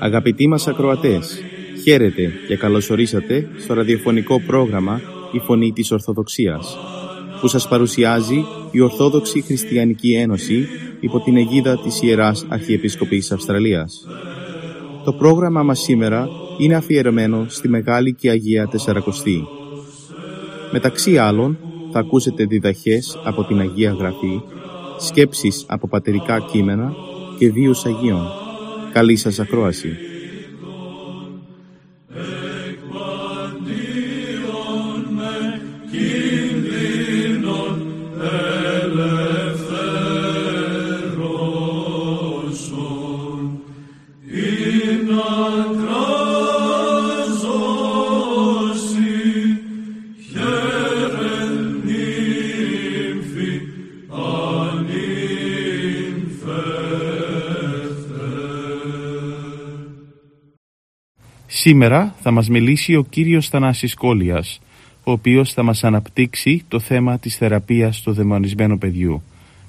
Αγαπητοί μας ακροατές, χαίρετε και καλωσορίσατε στο ραδιοφωνικό πρόγραμμα «Η Φωνή της Ορθοδοξίας» που σας παρουσιάζει η Ορθόδοξη Χριστιανική Ένωση υπό την αιγίδα της Ιεράς Αρχιεπισκοπής Αυστραλίας. Το πρόγραμμα μας σήμερα είναι αφιερωμένο στη Μεγάλη και Αγία Τεσσαρακοστή. Μεταξύ άλλων θα ακούσετε διδαχές από την Αγία Γραφή, σκέψεις από πατερικά κείμενα και βίους Αγίων. Καλή σας ακρόαση. Σήμερα θα μας μιλήσει ο κύριος Θανάσης Κόλιας, ο οποίος θα μας αναπτύξει το θέμα της θεραπείας στο δαιμονισμένο παιδιού.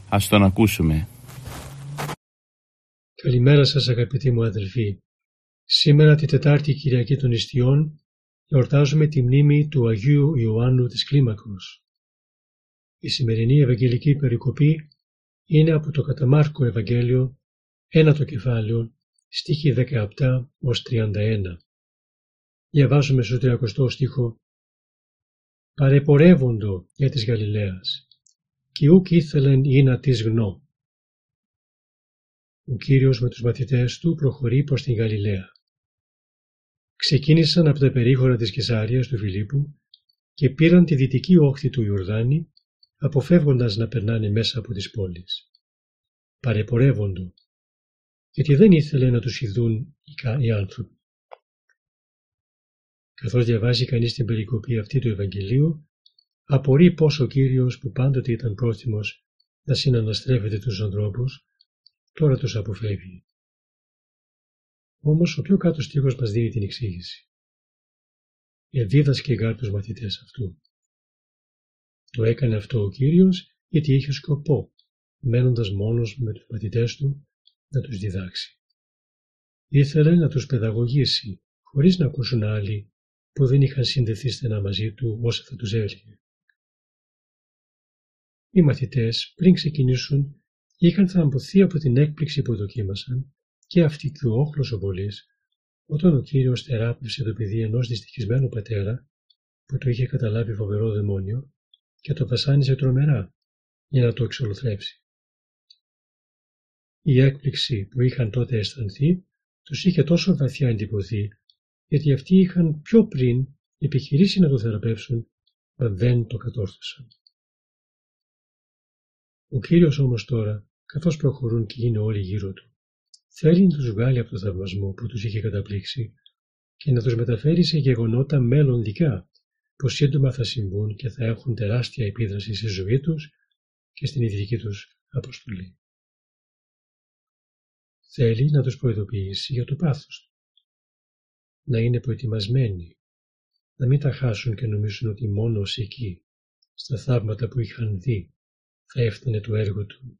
Ας τον ακούσουμε. Καλημέρα σας αγαπητοί μου αδελφοί. Σήμερα τη Τετάρτη Κυριακή των Ιστιών εορτάζουμε τη μνήμη του Αγίου Ιωάννου της Κλίμακος. Η σημερινή Ευαγγελική Περικοπή είναι από το Καταμάρκο Ευαγγέλιο, ένα το κεφάλαιο, στίχη 17 ως 31. Διαβάζουμε στο 30 στίχο «Παρεπορεύοντο για της Γαλιλαίας και ούκ ήθελεν ή να της γνώ». Ο Κύριος με τους μαθητές του προχωρεί προς την Γαλιλαία. Ξεκίνησαν από τα περίχωρα της Κεσάριας του Φιλίππου και πήραν τη δυτική όχθη του Ιορδάνη αποφεύγοντας να περνάνε μέσα από τις πόλεις. Παρεπορεύοντο, γιατί δεν ήθελε να τους ειδούν οι άνθρωποι. Καθώς διαβάζει κανείς την περικοπή αυτή του Ευαγγελίου, απορεί πως ο Κύριος που πάντοτε ήταν πρόθυμος να συναναστρέφεται τους ανθρώπους, τώρα τους αποφεύγει. Όμως ο πιο κάτω στίχος μας δίνει την εξήγηση. Εδίδασκε γάρ τους μαθητές αυτού. Το έκανε αυτό ο Κύριος γιατί είχε σκοπό, μένοντας μόνος με τους μαθητές του, να τους διδάξει. Ήθελε να τους παιδαγωγήσει, χωρίς να ακούσουν άλλοι που δεν είχαν συνδεθεί στενά μαζί του όσα θα τους έλεγε. Οι μαθητές πριν ξεκινήσουν είχαν θαμποθεί από την έκπληξη που δοκίμασαν και αυτή και ο όχλος ο πολλής, όταν ο Κύριος θεράπευσε το παιδί ενός δυστυχισμένου πατέρα που το είχε καταλάβει φοβερό δαιμόνιο και το βασάνιζε τρομερά για να το εξολοθρέψει. Η έκπληξη που είχαν τότε αισθανθεί τους είχε τόσο βαθιά εντυπωθεί γιατί αυτοί είχαν πιο πριν επιχειρήσει να το θεραπεύσουν, μα δεν το κατόρθωσαν. Ο Κύριος όμως τώρα, καθώς προχωρούν και είναι όλοι γύρω του, θέλει να τους βγάλει από το θαυμασμό που τους είχε καταπλήξει και να τους μεταφέρει σε γεγονότα μελλοντικά που σύντομα θα συμβούν και θα έχουν τεράστια επίδραση στη ζωή τους και στην ιδρυτική τους αποστολή. Θέλει να τους προειδοποιήσει για το πάθος του να είναι προετοιμασμένοι, να μην τα χάσουν και νομίζουν ότι μόνο εκεί, στα θαύματα που είχαν δει, θα έφτανε το έργο του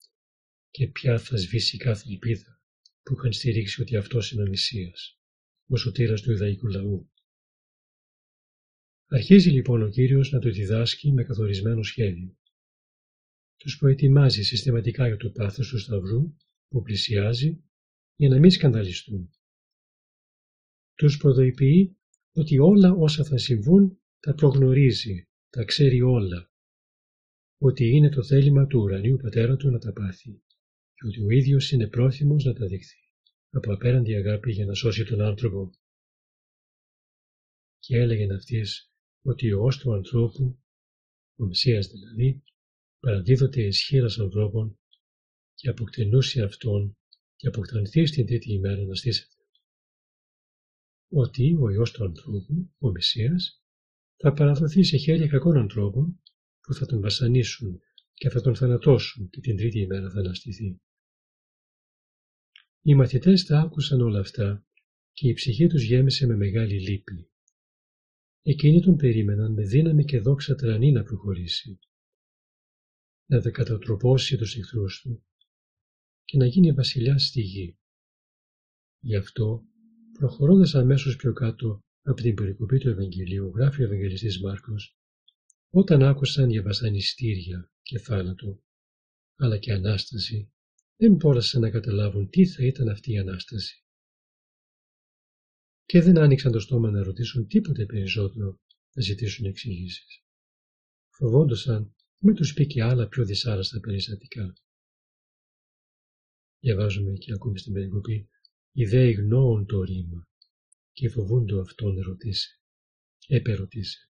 και πια θα σβήσει κάθε ελπίδα που είχαν στηρίξει ότι αυτός είναι ο Μεσσίας, ο σωτήρας του Ιδαϊκού λαού. Αρχίζει λοιπόν ο Κύριος να το διδάσκει με καθορισμένο σχέδιο. Τους προετοιμάζει συστηματικά για το πάθος του Σταυρού που πλησιάζει για να μην σκανδαλιστούν τους προδοηποιεί ότι όλα όσα θα συμβούν τα προγνωρίζει, τα ξέρει όλα, ότι είναι το θέλημα του ουρανίου πατέρα του να τα πάθει και ότι ο ίδιος είναι πρόθυμος να τα δεχθεί από απέραντη αγάπη για να σώσει τον άνθρωπο. Και έλεγε αυτής ότι ο ως του ανθρώπου, ο Μεσσίας δηλαδή, παραδίδεται ισχύρας ανθρώπων και αποκτενούσε αυτόν και αποκτανθεί στην τρίτη ημέρα να στήσεται ότι ο Υιός του ανθρώπου, ο Μεσσίας, θα παραδοθεί σε χέρια κακών ανθρώπων που θα τον βασανίσουν και θα τον θανατώσουν και την τρίτη ημέρα θα αναστηθεί. Οι μαθητές τα άκουσαν όλα αυτά και η ψυχή τους γέμισε με μεγάλη λύπη. Εκείνοι τον περίμεναν με δύναμη και δόξα τρανή να προχωρήσει, να δε κατατροπώσει τους εχθρούς του και να γίνει βασιλιάς στη γη. Γι' αυτό, προχωρώντας αμέσως πιο κάτω από την περικοπή του Ευαγγελίου, γράφει ο Ευαγγελιστής Μάρκος, όταν άκουσαν για βασανιστήρια και θάνατο, αλλά και Ανάσταση, δεν μπόρεσαν να καταλάβουν τι θα ήταν αυτή η Ανάσταση. Και δεν άνοιξαν το στόμα να ρωτήσουν τίποτε περισσότερο, να ζητήσουν εξηγήσεις. Φοβόντουσαν μην τους πει και άλλα πιο δυσάρεστα περιστατικά. Διαβάζουμε και ακούμε στην περικοπή «Οι δε γνώουν το ρήμα και φοβούνται αυτόν ερωτήσει, επερωτήσει».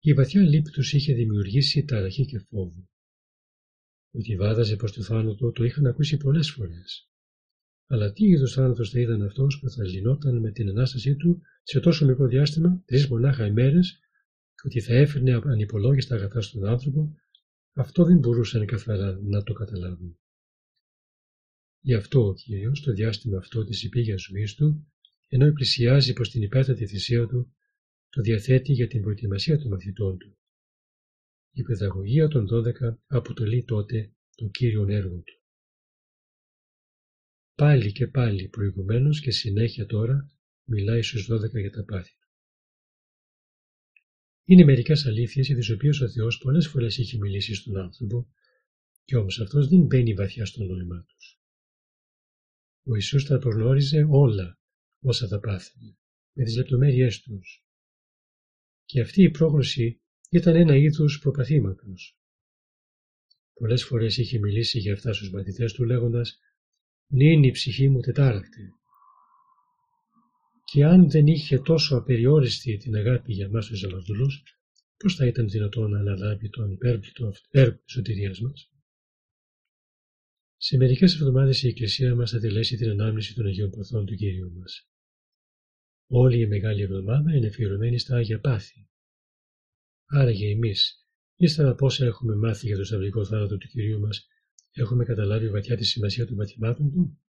Η βαθιά λύπη τους είχε δημιουργήσει ταραχή και φόβο. Ότι βάδαζε προς το θάνατο το είχαν ακούσει πολλές φορές. Αλλά τι είδους θάνατος θα ήταν αυτός που θα λυνόταν με την Ανάστασή του σε τόσο μικρό διάστημα, τρεις μονάχα ημέρες, και ότι θα έφερνε ανυπολόγιστα αγαθά στον άνθρωπο, αυτό δεν μπορούσαν καθαρά να το καταλάβουν. Γι' αυτό ο Κύριος, το διάστημα αυτό της υπήγειας ζωής του, ενώ πλησιάζει προς την υπέρτατη θυσία του, το διαθέτει για την προετοιμασία των μαθητών του. Η παιδαγωγία των 12 αποτελεί τότε το κύριο έργο του. Πάλι και πάλι προηγουμένως και συνέχεια τώρα μιλάει στους 12 για τα πάθη του. Είναι μερικές αλήθειες για τις οποίες ο Θεός πολλές φορές έχει μιλήσει στον άνθρωπο και όμως αυτός δεν μπαίνει βαθιά στο νόημά τους. Ο Ιησούς τα προγνώριζε όλα όσα θα πάθαινε, με τις λεπτομέρειές τους. Και αυτή η πρόγνωση ήταν ένα είδος προπαθήματος. Πολλές φορές είχε μιλήσει για αυτά στους μαθητές του λέγοντας «Νυν η ψυχή μου τετάρακτη». Και αν δεν είχε τόσο απεριόριστη την αγάπη για εμάς τους ζαλαδούλους, πώς θα ήταν δυνατόν να αναλάβει τον υπέρπλητο έργο της σωτηρίας μας. Σε μερικές εβδομάδες η Εκκλησία μας θα τελέσει την ανάμνηση των Αγίων Ποθών του Κύριου μας. Όλη η Μεγάλη Εβδομάδα είναι αφιερωμένη στα Άγια Πάθη. Άραγε εμείς, ύστερα από όσα έχουμε μάθει για το σταυρικό θάνατο του Κυρίου μας, έχουμε καταλάβει βαθιά τη σημασία των παθημάτων Του;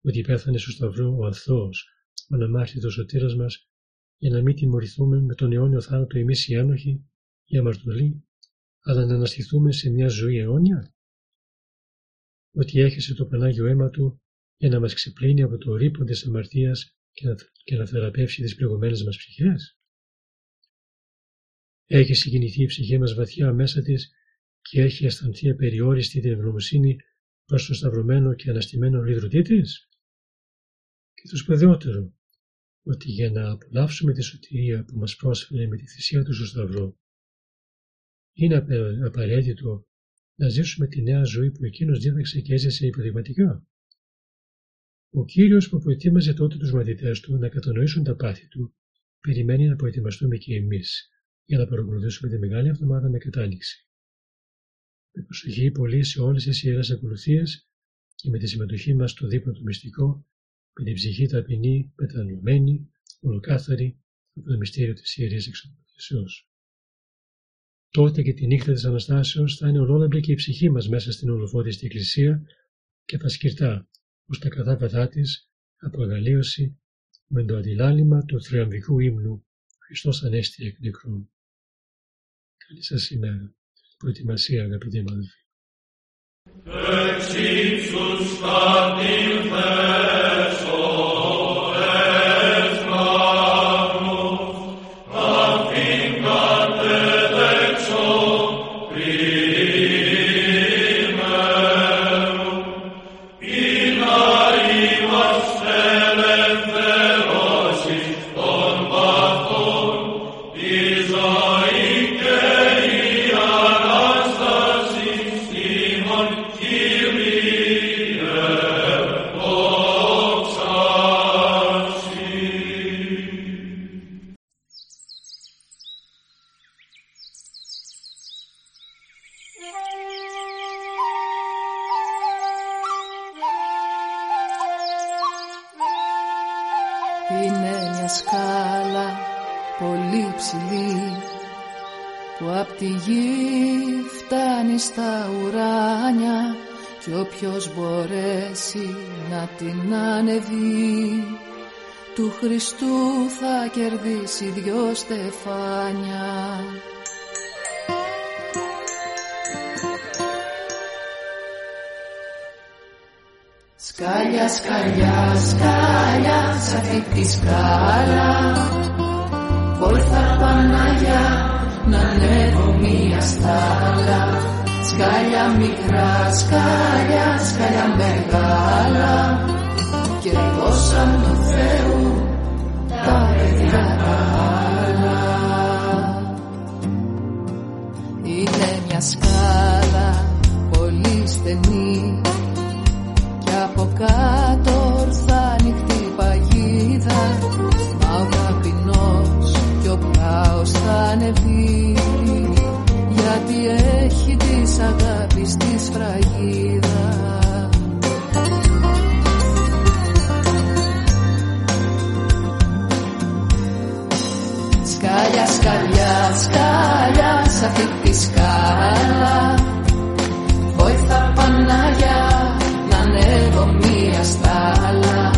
Ότι πέθανε στο Σταυρό ο αθώος, ο αναμάρτητος σωτήρας μας, για να μην τιμωρηθούμε με τον αιώνιο θάνατο εμείς οι άνοχοι, οι αμαρτωλοί, αλλά να αναστηθούμε σε μια ζωή αιώνια; Ότι έχεσε το Πανάγιο αίμα Του για να μας ξεπλύνει από το ρήπον της αμαρτίας και να, και να θεραπεύσει τις πληγωμένες μας ψυχές. Έχει συγκινηθεί η ψυχή μας βαθιά μέσα της και έχει αισθανθεί απεριόριστη την ευγνωμοσύνη προς το σταυρωμένο και αναστημένο λιδρωτή της. Και το σπουδαιότερο, ότι για να απολαύσουμε τη σωτηρία που μας πρόσφερε με τη θυσία του στο Σταυρό, είναι απαραίτητο να ζήσουμε τη νέα ζωή που εκείνος δίδαξε και έζησε υποδειγματικά. Ο Κύριος που προετοίμαζε τότε τους μαθητές του να κατανοήσουν τα πάθη του, περιμένει να προετοιμαστούμε και εμείς για να παρακολουθήσουμε τη Μεγάλη Εβδομάδα με κατάληξη. Με προσοχή πολύ σε όλες τις ιερές ακολουθίες και με τη συμμετοχή μας στο δείπνο του μυστικό, με την ψυχή ταπεινή, μετανοημένη, ολοκάθαρη από το μυστήριο της Ιερής Εξοπλισμής τότε και τη νύχτα της Αναστάσεως θα είναι ολόλαμπη και η ψυχή μας μέσα στην ολοφόρηστη Εκκλησία και θα σκυρτά ως τα κατάπεδά της από αγαλίωση με το αντιλάλημα του θριαμβικού ύμνου Χριστός Ανέστη εκ νεκρών. Καλή σας ημέρα. Προετοιμασία αγαπητοί. Εξήψους του Χριστού θα κερδίσει δυο στεφάνια. Σκάλια, σκάλια, σκάλια, σ' αυτή τη σκάλα. Βόλθα Παναγιά, να ανέβω μία στάλα. Σκάλια μικρά, σκάλια, σκάλια μεγάλα και εγώ σαν του Θεού τα παιδιά τα άλλα. Είναι μια σκάλα πολύ στενή και από κάτω ορθά ανοιχτή παγίδα μα ο ταπεινός κι ο πράος θα ανεβεί γιατί έχει της αγάπης της σφραγίδα Σκάλια, σκάλια, σκάλια σ' αυτή τη σκάλα Βόηθα Παναγιά να ανέβω μία στάλα.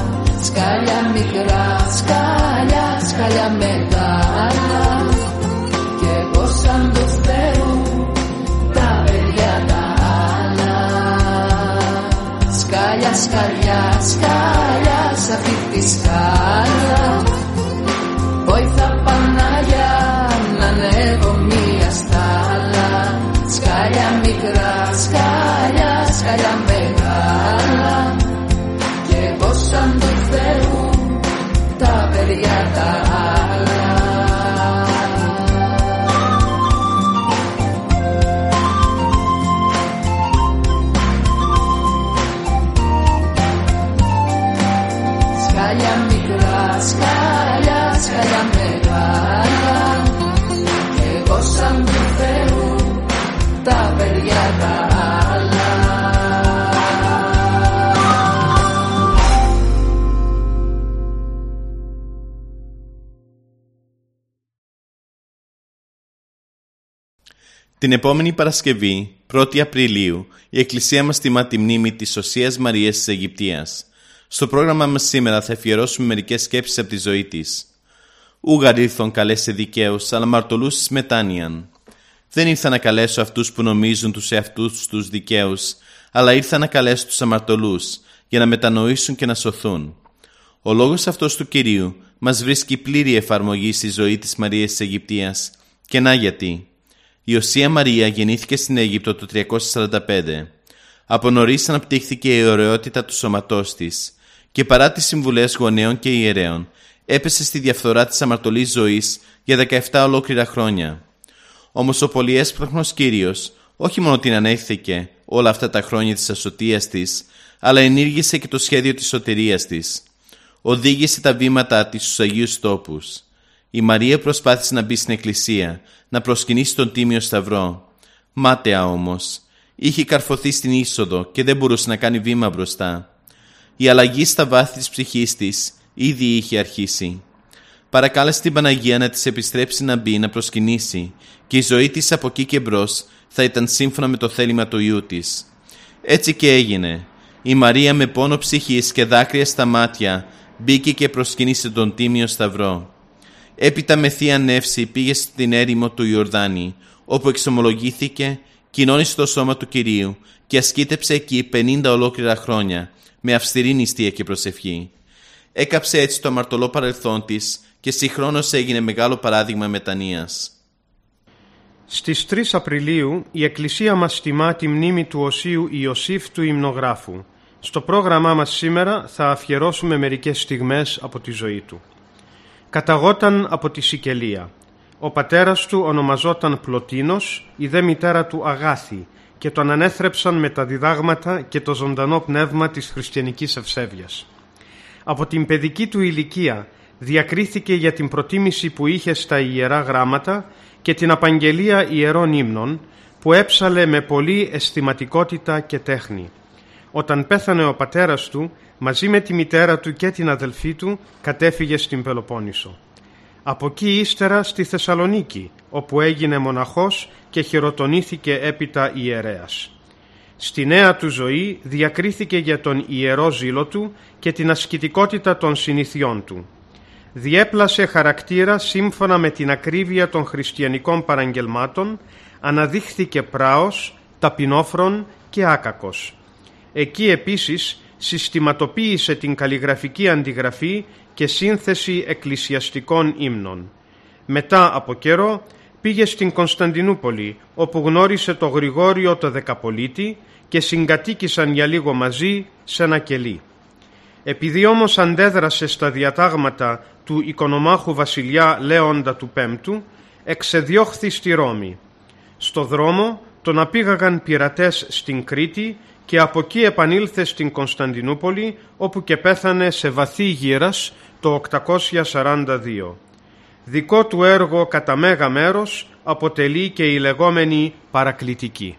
Σκάλια μικρά, σκάλια, σκάλια μεγάλα. Κι εγώ σαν του Θεού τα παιδιά τα άλλα. Σκάλια, σκάλια, σκάλια σ' αυτή τη σκάλα Την επόμενη Παρασκευή, 1η Απριλίου, η Εκκλησία μας τιμά τη μνήμη της Οσίας Μαρίας της Αιγυπτίας. Στο πρόγραμμα μας σήμερα θα αφιερώσουμε μερικές σκέψεις από τη ζωή της. Ούγαρ ήρθον καλέσε δικαίους, αλλά μαρτωλούς μετάνοιαν. Δεν ήρθα να καλέσω αυτούς που νομίζουν τους εαυτούς τους δικαίους, αλλά ήρθα να καλέσω τους αμαρτωλούς, για να μετανοήσουν και να σωθούν. Ο λόγος αυτός του Κυρίου μας βρίσκει πλήρη εφαρμογή στη ζωή της Μαρίας της Αιγυπτίας. Και να γιατί. Η Οσία Μαρία γεννήθηκε στην Αίγυπτο το 345. Από νωρίς αναπτύχθηκε η ωραιότητα του σώματός της και παρά τις συμβουλές γονέων και ιερέων έπεσε στη διαφθορά της αμαρτωλής ζωής για 17 ολόκληρα χρόνια. Όμως ο πολυέσπραχνος Κύριος όχι μόνο την ανέχθηκε όλα αυτά τα χρόνια της ασωτείας της, αλλά ενήργησε και το σχέδιο της σωτηρίας της. Οδήγησε τα βήματά της στους Αγίους Τόπους. Η Μαρία προσπάθησε να μπει στην εκκλησία, να προσκυνήσει τον Τίμιο Σταυρό. Μάταια όμως. Είχε καρφωθεί στην είσοδο και δεν μπορούσε να κάνει βήμα μπροστά. Η αλλαγή στα βάθη της ψυχής της ήδη είχε αρχίσει. Παρακάλεσε την Παναγία να της επιστρέψει να μπει, να προσκυνήσει και η ζωή της από εκεί και μπρος θα ήταν σύμφωνα με το θέλημα του Ιού της. Έτσι και έγινε. Η Μαρία με πόνο ψυχής και δάκρυα στα μάτια μπήκε και προσκυνήσε τον Τίμιο Σταυρό. Έπειτα με θεία νεύση πήγε στην έρημο του Ιορδάνη, όπου εξομολογήθηκε, κοινώνησε το σώμα του Κυρίου και ασκήτεψε εκεί 50 ολόκληρα χρόνια, με αυστηρή νηστεία και προσευχή. Έκαψε έτσι το αμαρτωλό παρελθόν της και συγχρόνως έγινε μεγάλο παράδειγμα μετανοίας. Στις 3 Απριλίου η Εκκλησία μας τιμά τη μνήμη του Οσίου Ιωσήφ του Ιμνογράφου. Στο πρόγραμμά μας σήμερα θα αφιερώσουμε μερικές στιγμές από τη ζωή του. Καταγόταν από τη Σικελία. Ο πατέρας του ονομαζόταν Πλωτίνος, η δε μητέρα του Αγάθη και τον ανέθρεψαν με τα διδάγματα και το ζωντανό πνεύμα της χριστιανικής ευσέβειας. Από την παιδική του ηλικία διακρίθηκε για την προτίμηση που είχε στα Ιερά Γράμματα και την απαγγελία ιερών ύμνων που έψαλε με πολύ αισθηματικότητα και τέχνη. Όταν πέθανε ο πατέρας του, μαζί με τη μητέρα του και την αδελφή του, κατέφυγε στην Πελοπόννησο. Από εκεί ύστερα στη Θεσσαλονίκη, όπου έγινε μοναχός και χειροτονήθηκε έπειτα ιερέας. Στη νέα του ζωή διακρίθηκε για τον ιερό ζήλο του και την ασκητικότητα των συνηθιών του. Διέπλασε χαρακτήρα σύμφωνα με την ακρίβεια των χριστιανικών παραγγελμάτων, αναδείχθηκε πράος, ταπεινόφρον και άκακος. Εκεί επίσης συστηματοποίησε την καλλιγραφική αντιγραφή και σύνθεση εκκλησιαστικών ύμνων. Μετά από καιρό πήγε στην Κωνσταντινούπολη όπου γνώρισε το Γρηγόριο το Δεκαπολίτη και συγκατοίκησαν για λίγο μαζί σε ένα κελί. Επειδή όμως αντέδρασε στα διατάγματα του οικονομάχου βασιλιά Λέοντα του Πέμπτου, εξεδιώχθη στη Ρώμη. Στο δρόμο τον απήγαγαν πειρατές στην Κρήτη και από εκεί επανήλθε στην Κωνσταντινούπολη όπου και πέθανε σε βαθύ γύρας το 842. Δικό του έργο κατά μέγα μέρος αποτελεί και η λεγόμενη παρακλητική.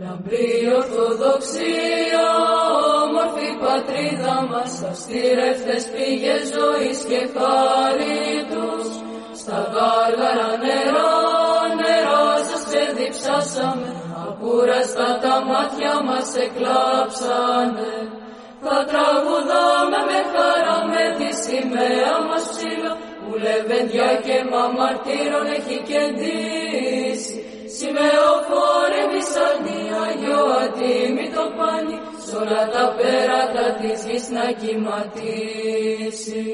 Λαμπρή Ορθοδοξία, όμορφη πατρίδα μας, αστήρευτες πηγές ζωής και χάριτος, στα γάργαρα νερά, νερά σας ξεδιψάσαμε, ακούραστα τα μάτια μας εκλάψανε. Θα τραγουδάμε με χαρά με τη σημαία μας ψηλά, που λεβέντια και μαμαρτύρων έχει κεντήσει. Σημεοφόρε μισαλνή Αγιο ατίμητο πάνι, σ' όλα τα πέρατα της γης να κυματίσει.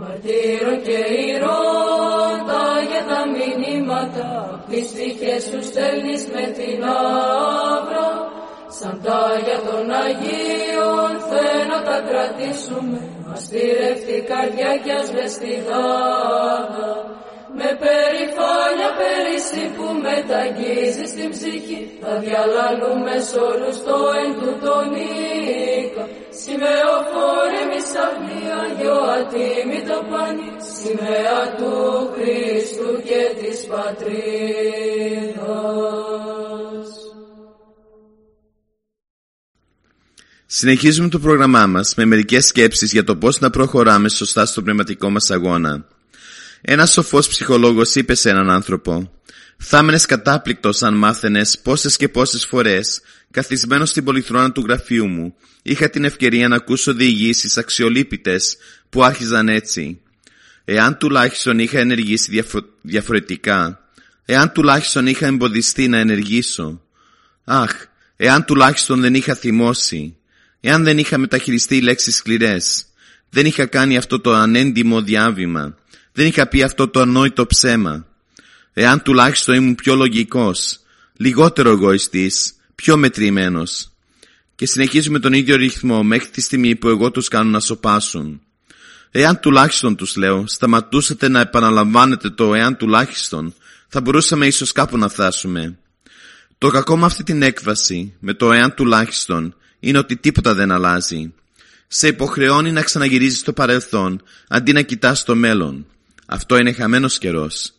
Μαρτύρων και ηρών τα για τα μηνύματα, τις τύχες σου στέλνεις με την άβρα, σαν τα για των Αγίων θέλω τα κρατήσουμε, αστήρευτη καρδιά κι ας με περηφάνεια περίσσι που μεταγγίζει στην ψυχή θα διαλαλούμε σ' όλους το εν του τον οίκα Σημεοφόρη μη σαχνή Αγιο ατίμητο πανί σημαία του Χριστού και της Πατρίδας Συνεχίζουμε το πρόγραμμά μας με μερικές σκέψεις για το πώς να προχωράμε σωστά στο πνευματικό μας αγώνα. Ένας σοφός ψυχολόγος είπε σε έναν άνθρωπο «Θα έμενες κατάπληκτος αν μάθαινες πόσες και πόσες φορές, καθισμένος στην πολυθρόνα του γραφείου μου, είχα την ευκαιρία να ακούσω διηγήσεις αξιολύπητες που άρχιζαν έτσι. Εάν τουλάχιστον είχα ενεργήσει διαφορετικά, εάν τουλάχιστον είχα εμποδιστεί να ενεργήσω, αχ, εάν τουλάχιστον δεν είχα θυμώσει, εάν δεν είχα μεταχειριστεί λέξεις σκληρές, δεν είχα κάνει αυτό το ανέντιμο διάβημα, δεν είχα πει αυτό το ανόητο ψέμα. Εάν τουλάχιστον ήμουν πιο λογικός, λιγότερο εγωιστής, πιο μετρημένος. Και συνεχίζουμε τον ίδιο ρυθμό μέχρι τη στιγμή που εγώ τους κάνω να σοπάσουν. Εάν τουλάχιστον τους λέω, σταματούσατε να επαναλαμβάνετε το εάν τουλάχιστον, θα μπορούσαμε ίσως κάπου να φτάσουμε. Το κακό με αυτή την έκβαση, με το εάν τουλάχιστον, είναι ότι τίποτα δεν αλλάζει. Σε υποχρεώνει να ξαναγυρίζεις στο παρελθόν, αντί να κοιτάς το μέλλον. Αυτό είναι χαμένος καιρός.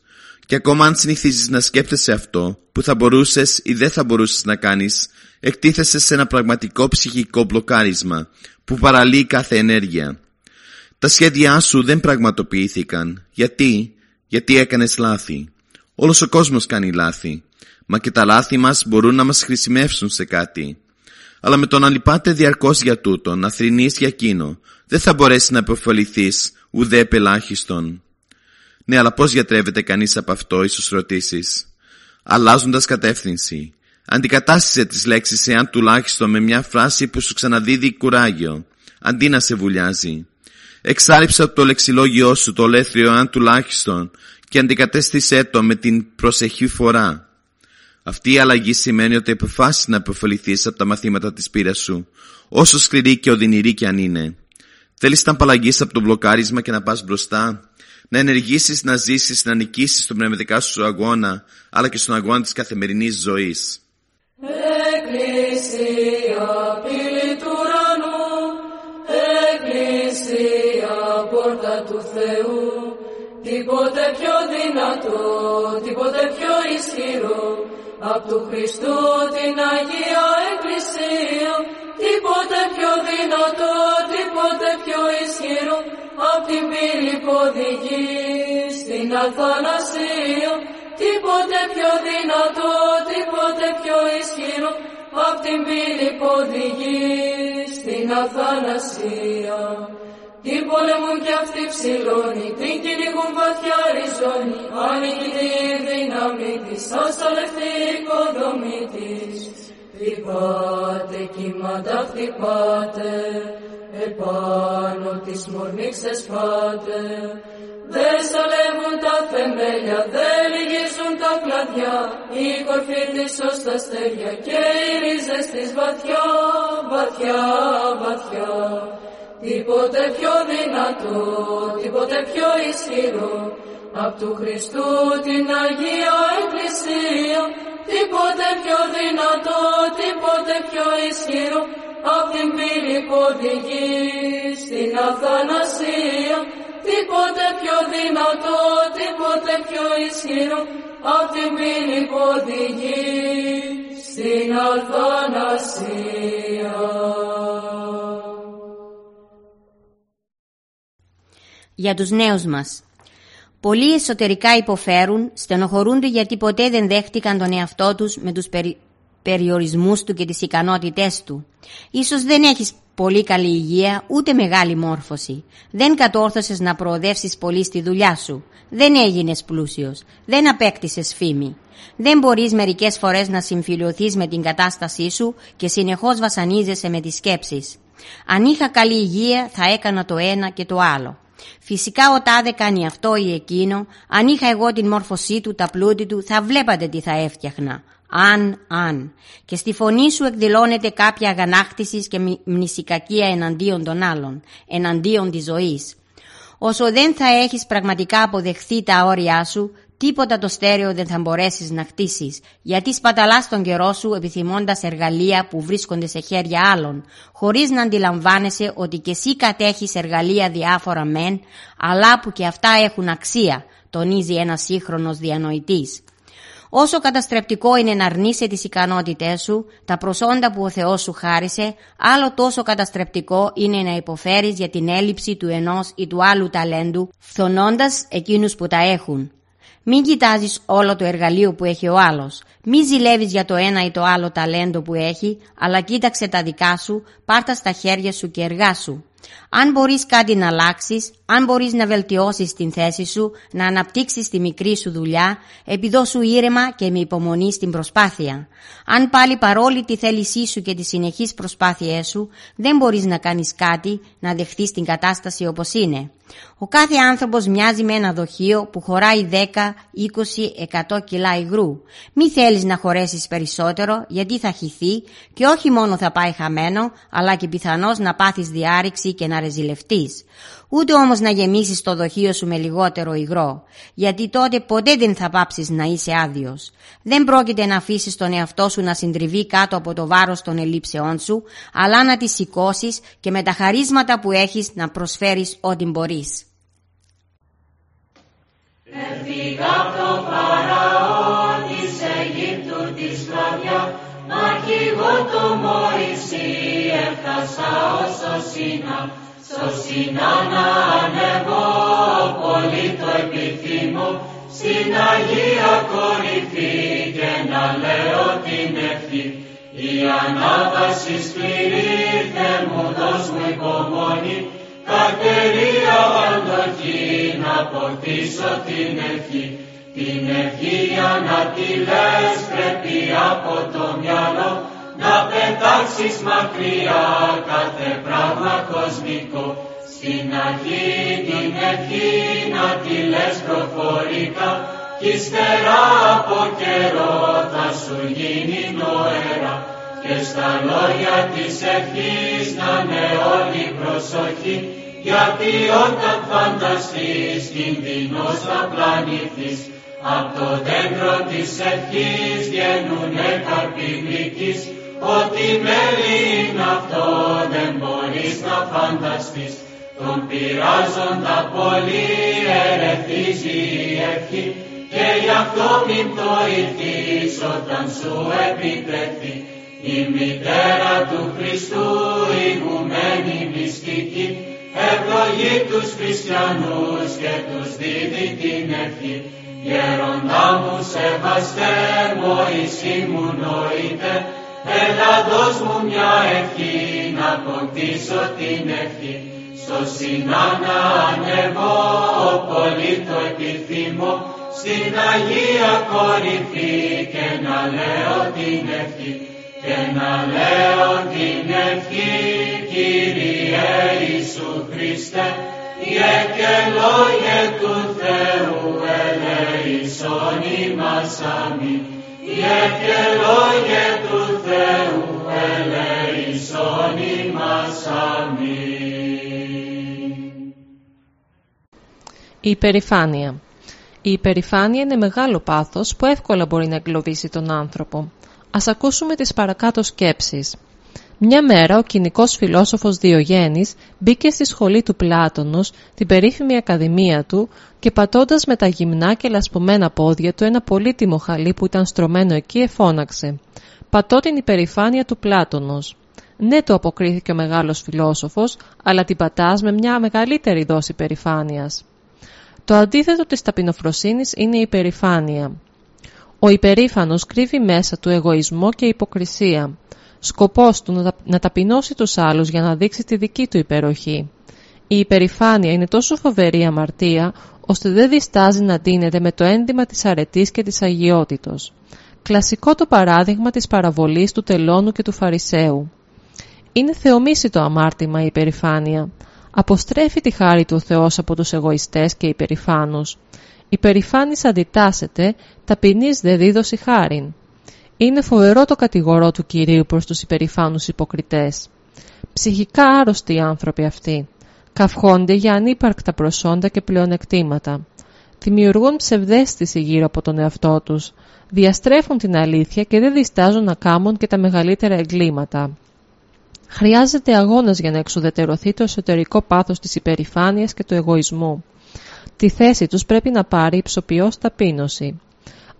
Και ακόμα αν συνηθίζεις να σκέφτεσαι αυτό που θα μπορούσες ή δεν θα μπορούσες να κάνεις, εκτίθεσαι σε ένα πραγματικό ψυχικό μπλοκάρισμα που παραλύει κάθε ενέργεια. Τα σχέδιά σου δεν πραγματοποιήθηκαν. Γιατί; Γιατί έκανες λάθη. Όλος ο κόσμος κάνει λάθη. Μα και τα λάθη μας μπορούν να μας χρησιμεύσουν σε κάτι. Αλλά με το να λυπάται διαρκώς για τούτο, να θρυνείς για εκείνο, δεν θα μπορέσεις να επωφεληθείς ουδέ πελάχιστον. Ναι, αλλά πώς γιατρεύεται κανείς από αυτό, ίσως ρωτήσεις; Αλλάζοντας κατεύθυνση. Αντικατάστησε τις λέξεις εάν τουλάχιστον με μια φράση που σου ξαναδίδει κουράγιο, αντί να σε βουλιάζει. Εξάρριψε από το λεξιλόγιό σου το λέθριο εάν τουλάχιστον και αντικατέστησέ το με την προσεχή φορά. Αυτή η αλλαγή σημαίνει ότι αποφάσισε να αποφεληθείς από τα μαθήματα της πείρας σου, όσο σκληρή και οδυνηρή κι αν είναι. Θέλεις να απαλλαγείς από το μπλοκάρισμα και να πας μπροστά, να ενεργήσεις, να ζήσεις, να νικήσεις τον πνευματικά σου αγώνα, αλλά και στον αγώνα της καθημερινής ζωής. Εκκλησία, πύλη του ουρανού, Εκκλησία, πόρτα του Θεού, τίποτε πιο δυνατό, τίποτε πιο ισχυρό, απ' του Χριστού την Αγία Εκκλησία, τίποτε πιο δυνατό, τίποτε πιο ισχυρό, απ' την πύλη που οδηγεί στην αθανασία. Τίποτε πιο δυνατό, τίποτε πιο ισχυρό, απ' την πύλη που οδηγεί στην αθανασία. Την πόλεμο κι αυτή ψηλώνει, την κυνηγούν βαθιά ριζώνει, ανοίγει τη δύναμη της, ασταλευτεί η οικοδομή της. Χτυπάτε κύματα, χτυπάτε, επάνω της μορμής ξεσπάτε. Δεν σαλεύουν τα θεμέλια, δεν λυγίζουν τα κλαδιά, η κορφή της ως τα αστέρια και οι ρίζες της βαθιά, βαθιά, βαθιά. Τίποτε πιο δυνατό, τίποτε πιο ισχυρό, απ' του Χριστού την Αγία Εκκλησία, τίποτε πιο δυνατό, τίποτε πιο ισχυρό, απ' την πύλη που οδηγείς στην αθανασία, τίποτε πιο δυνατό, τίποτε πιο ισχυρό, απ' την πύλη που οδηγείς στην αθανασία. για τους νέους μας. Πολλοί εσωτερικά υποφέρουν, στενοχωρούνται γιατί ποτέ δεν δέχτηκαν τον εαυτό τους με τους περι... περιορισμούς του και τις ικανότητές του. Ίσως δεν έχεις πολύ καλή υγεία, ούτε μεγάλη μόρφωση. Δεν κατόρθωσες να προοδεύσεις πολύ στη δουλειά σου. Δεν έγινες πλούσιος. Δεν απέκτησες φήμη. Δεν μπορείς μερικές φορές να συμφιλειωθείς με την κατάστασή σου και συνεχώς βασανίζεσαι με τις σκέψεις. Αν είχα καλή υγεία θα έκανα το ένα και το άλλο. Φυσικά ο τάδε κάνει αυτό ή εκείνο, αν είχα εγώ την μόρφωσή του, τα πλούτη του, θα βλέπατε τι θα έφτιαχνα. Αν, αν. Και στη φωνή σου εκδηλώνεται κάποια αγανάκτησης και μνησικακία εναντίον των άλλων, εναντίον της ζωής. Όσο δεν θα έχεις πραγματικά αποδεχθεί τα όρια σου, τίποτα το στέρεο δεν θα μπορέσεις να χτίσεις, γιατί σπαταλάς τον καιρό σου επιθυμώντας εργαλεία που βρίσκονται σε χέρια άλλων, χωρίς να αντιλαμβάνεσαι ότι και εσύ κατέχεις εργαλεία διάφορα μεν, αλλά που και αυτά έχουν αξία, τονίζει ένας σύγχρονος διανοητής. Όσο καταστρεπτικό είναι να αρνείσαι τις ικανότητές σου, τα προσόντα που ο Θεός σου χάρισε, άλλο τόσο καταστρεπτικό είναι να υποφέρεις για την έλλειψη του ενός ή του άλλου ταλέντου, φθονώντας εκείνους που τα έχουν. Μην κοιτάζεις όλο το εργαλείο που έχει ο άλλος. Μην ζηλεύεις για το ένα ή το άλλο ταλέντο που έχει, αλλά κοίταξε τα δικά σου, πάρτα στα χέρια σου και εργάσου. Αν μπορείς κάτι να αλλάξεις, αν μπορείς να βελτιώσεις την θέση σου, να αναπτύξεις τη μικρή σου δουλειά, επιδώσου ήρεμα και με υπομονή στην προσπάθεια. Αν πάλι παρόλη τη θέλησή σου και τις συνεχείς προσπάθειές σου, δεν μπορείς να κάνεις κάτι, να δεχθείς την κατάσταση όπως είναι. Ο κάθε άνθρωπος μοιάζει με ένα δοχείο που χωράει 10, 20, 100 κιλά υγρού. Μη θέλεις να χωρέσεις περισσότερο γιατί θα χυθεί και όχι μόνο θα πάει χαμένο αλλά και πιθανώς να πάθεις διάρρηξη και να ρεζιλευτείς. Ούτε όμως να γεμίσεις το δοχείο σου με λιγότερο υγρό, γιατί τότε ποτέ δεν θα πάψεις να είσαι άδειος. Δεν πρόκειται να αφήσεις τον εαυτό σου να συντριβεί κάτω από το βάρος των ελλείψεών σου, αλλά να τη σηκώσεις και με τα χαρίσματα που έχεις να προσφέρεις ό,τι μπορείς. Έφυγα από το Φαραώ της Αιγύπτου της σκλαβιά, μα κι εγώ το Μωυσή έφτασα όσο Σίνα, στο Σίνα να ανεβώ, πολύ το επιθυμώ, στην Αγία κορυφή και να λέω την ευχή. Η ανάβαση σκληρή, Θεέ μου δώσ' μου υπομονή, Κατερία αντοχή να ποτίσω την ευχή. Την ευχή για να τη λες πρέπει από το μυαλό να πετάξεις μακριά κάθε πράγμα κοσμικό. Στην αρχή την ευχή να τη λες προφορικά. Κι ύστερα από καιρό θα σου γίνει νοερά και στα λόγια της ευχής να είναι όλη προσοχή. Γιατί όταν φανταστείς κινδυνός θα πλανηθείς απ' το δέντρο της ευχής βγαίνουνε καρποί γλυκείς Ό,τι μέλη είναι αυτό δεν μπορείς να φανταστείς. Τον πειράζοντα πολύ ερεθίζει η ευχή. Και γι' αυτό μην το όταν σου επιτεθεί. Η μητέρα του Χριστού ηγουμένη μυστική, ευλογεί τους χριστιανούς και τους δίδει την ευχή. Γέροντά μου σεβαστέ, Μωυσή μου νοείτε, έλα δώσ' μου μια ευχή, να αποκτήσω την ευχή. Στο Σινάνα ανεβώ, πολύ το επιθυμώ, στην Αγία κορυφή και να λέω την ευχή. Και να λέω την ευχή Κύριε Ιησού Χριστέ. Και λόγια του Θεού ελεησόν ημάς αμήν και λόγια του Θεού ελεησόν ημάς αμήν Η υπερηφάνεια η υπερηφάνεια είναι μεγάλο πάθος που εύκολα μπορεί να εγκλωβίσει τον άνθρωπο. Ας ακούσουμε τις παρακάτω σκέψεις. Μια μέρα ο κοινικός φιλόσοφος Διογέννης μπήκε στη σχολή του Πλάτωνος, την περίφημη ακαδημία του και πατώντας με τα γυμνά και λασπωμένα πόδια του ένα πολύτιμο χαλί που ήταν στρωμένο εκεί εφώναξε «Πατώ την υπερηφάνεια του Πλάτωνος». «Ναι» του αποκρίθηκε ο μεγάλος φιλόσοφος, αλλά την πατάς με μια μεγαλύτερη δόση υπερηφάνειας. Το αντίθετο της ταπεινοφροσύνης είναι η υπερηφάνεια. Ο υπερήφανος κρύβει μέσα του εγωισμό και υποκρισία. Σκοπός του να ταπεινώσει τους άλλους για να δείξει τη δική του υπεροχή. Η υπερηφάνεια είναι τόσο φοβερή αμαρτία, ώστε δεν διστάζει να δίνεται με το ένδυμα της αρετής και της αγιότητος. Κλασικό το παράδειγμα της παραβολής του τελώνου και του φαρισαίου. Είναι θεομίσιτο αμάρτημα η υπερηφάνεια αποστρέφει τη χάρη του Θεός από τους εγωιστές και υπερηφάνους. Υπερηφάνης αντιτάσσεται, ταπεινής δε δίδωση χάριν. Είναι φοβερό το κατηγορό του Κυρίου προς τους υπερηφάνους υποκριτές. Ψυχικά άρρωστοι οι άνθρωποι αυτοί. Καυχόνται για ανύπαρκτα προσόντα και πλεονεκτήματα. Δημιουργούν ψευδέστηση γύρω από τον εαυτό τους. Διαστρέφουν την αλήθεια και δεν διστάζουν να κάμουν και τα μεγαλύτερα εγκλήματα. Χρειάζεται αγώνας για να εξουδετερωθεί το εσωτερικό πάθος της υπερηφάνειας και του εγωισμού. Τη θέση τους πρέπει να πάρει υψοποιώς ταπείνωση.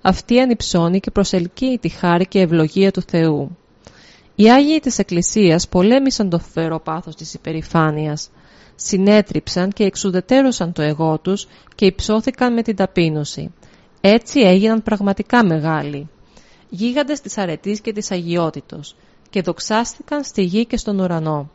Αυτή ανυψώνει και προσελκύει τη χάρη και ευλογία του Θεού. Οι Άγιοι της Εκκλησίας πολέμησαν το φοβερό πάθος της υπερηφάνειας. Συνέτριψαν και εξουδετέρωσαν το εγώ τους και υψώθηκαν με την ταπείνωση. Έτσι έγιναν πραγματικά μεγάλοι. Γίγαντες της αρετής και της αγιότητος και δοξάστηκαν στη γη και στον ουρανό.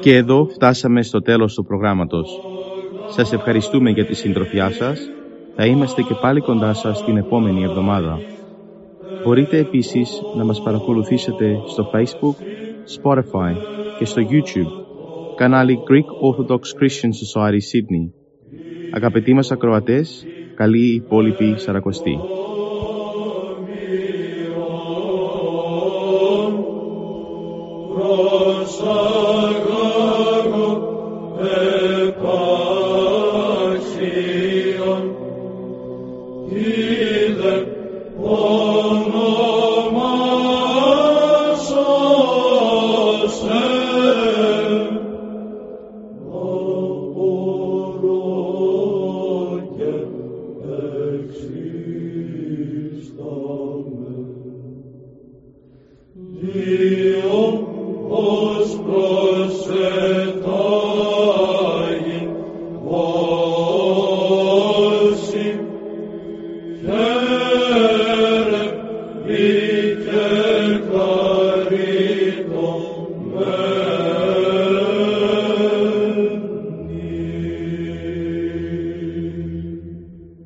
Και εδώ φτάσαμε στο τέλος του προγράμματος. Σας ευχαριστούμε για τη συντροφιά σας. Θα είμαστε και πάλι κοντά σας την επόμενη εβδομάδα. Μπορείτε επίσης να μας παρακολουθήσετε στο Facebook, Spotify και στο YouTube, κανάλι Greek Orthodox Christian Society Sydney. Αγαπητοί μας ακροατές, καλή υπόλοιπη Σαρακοστή. Yeah.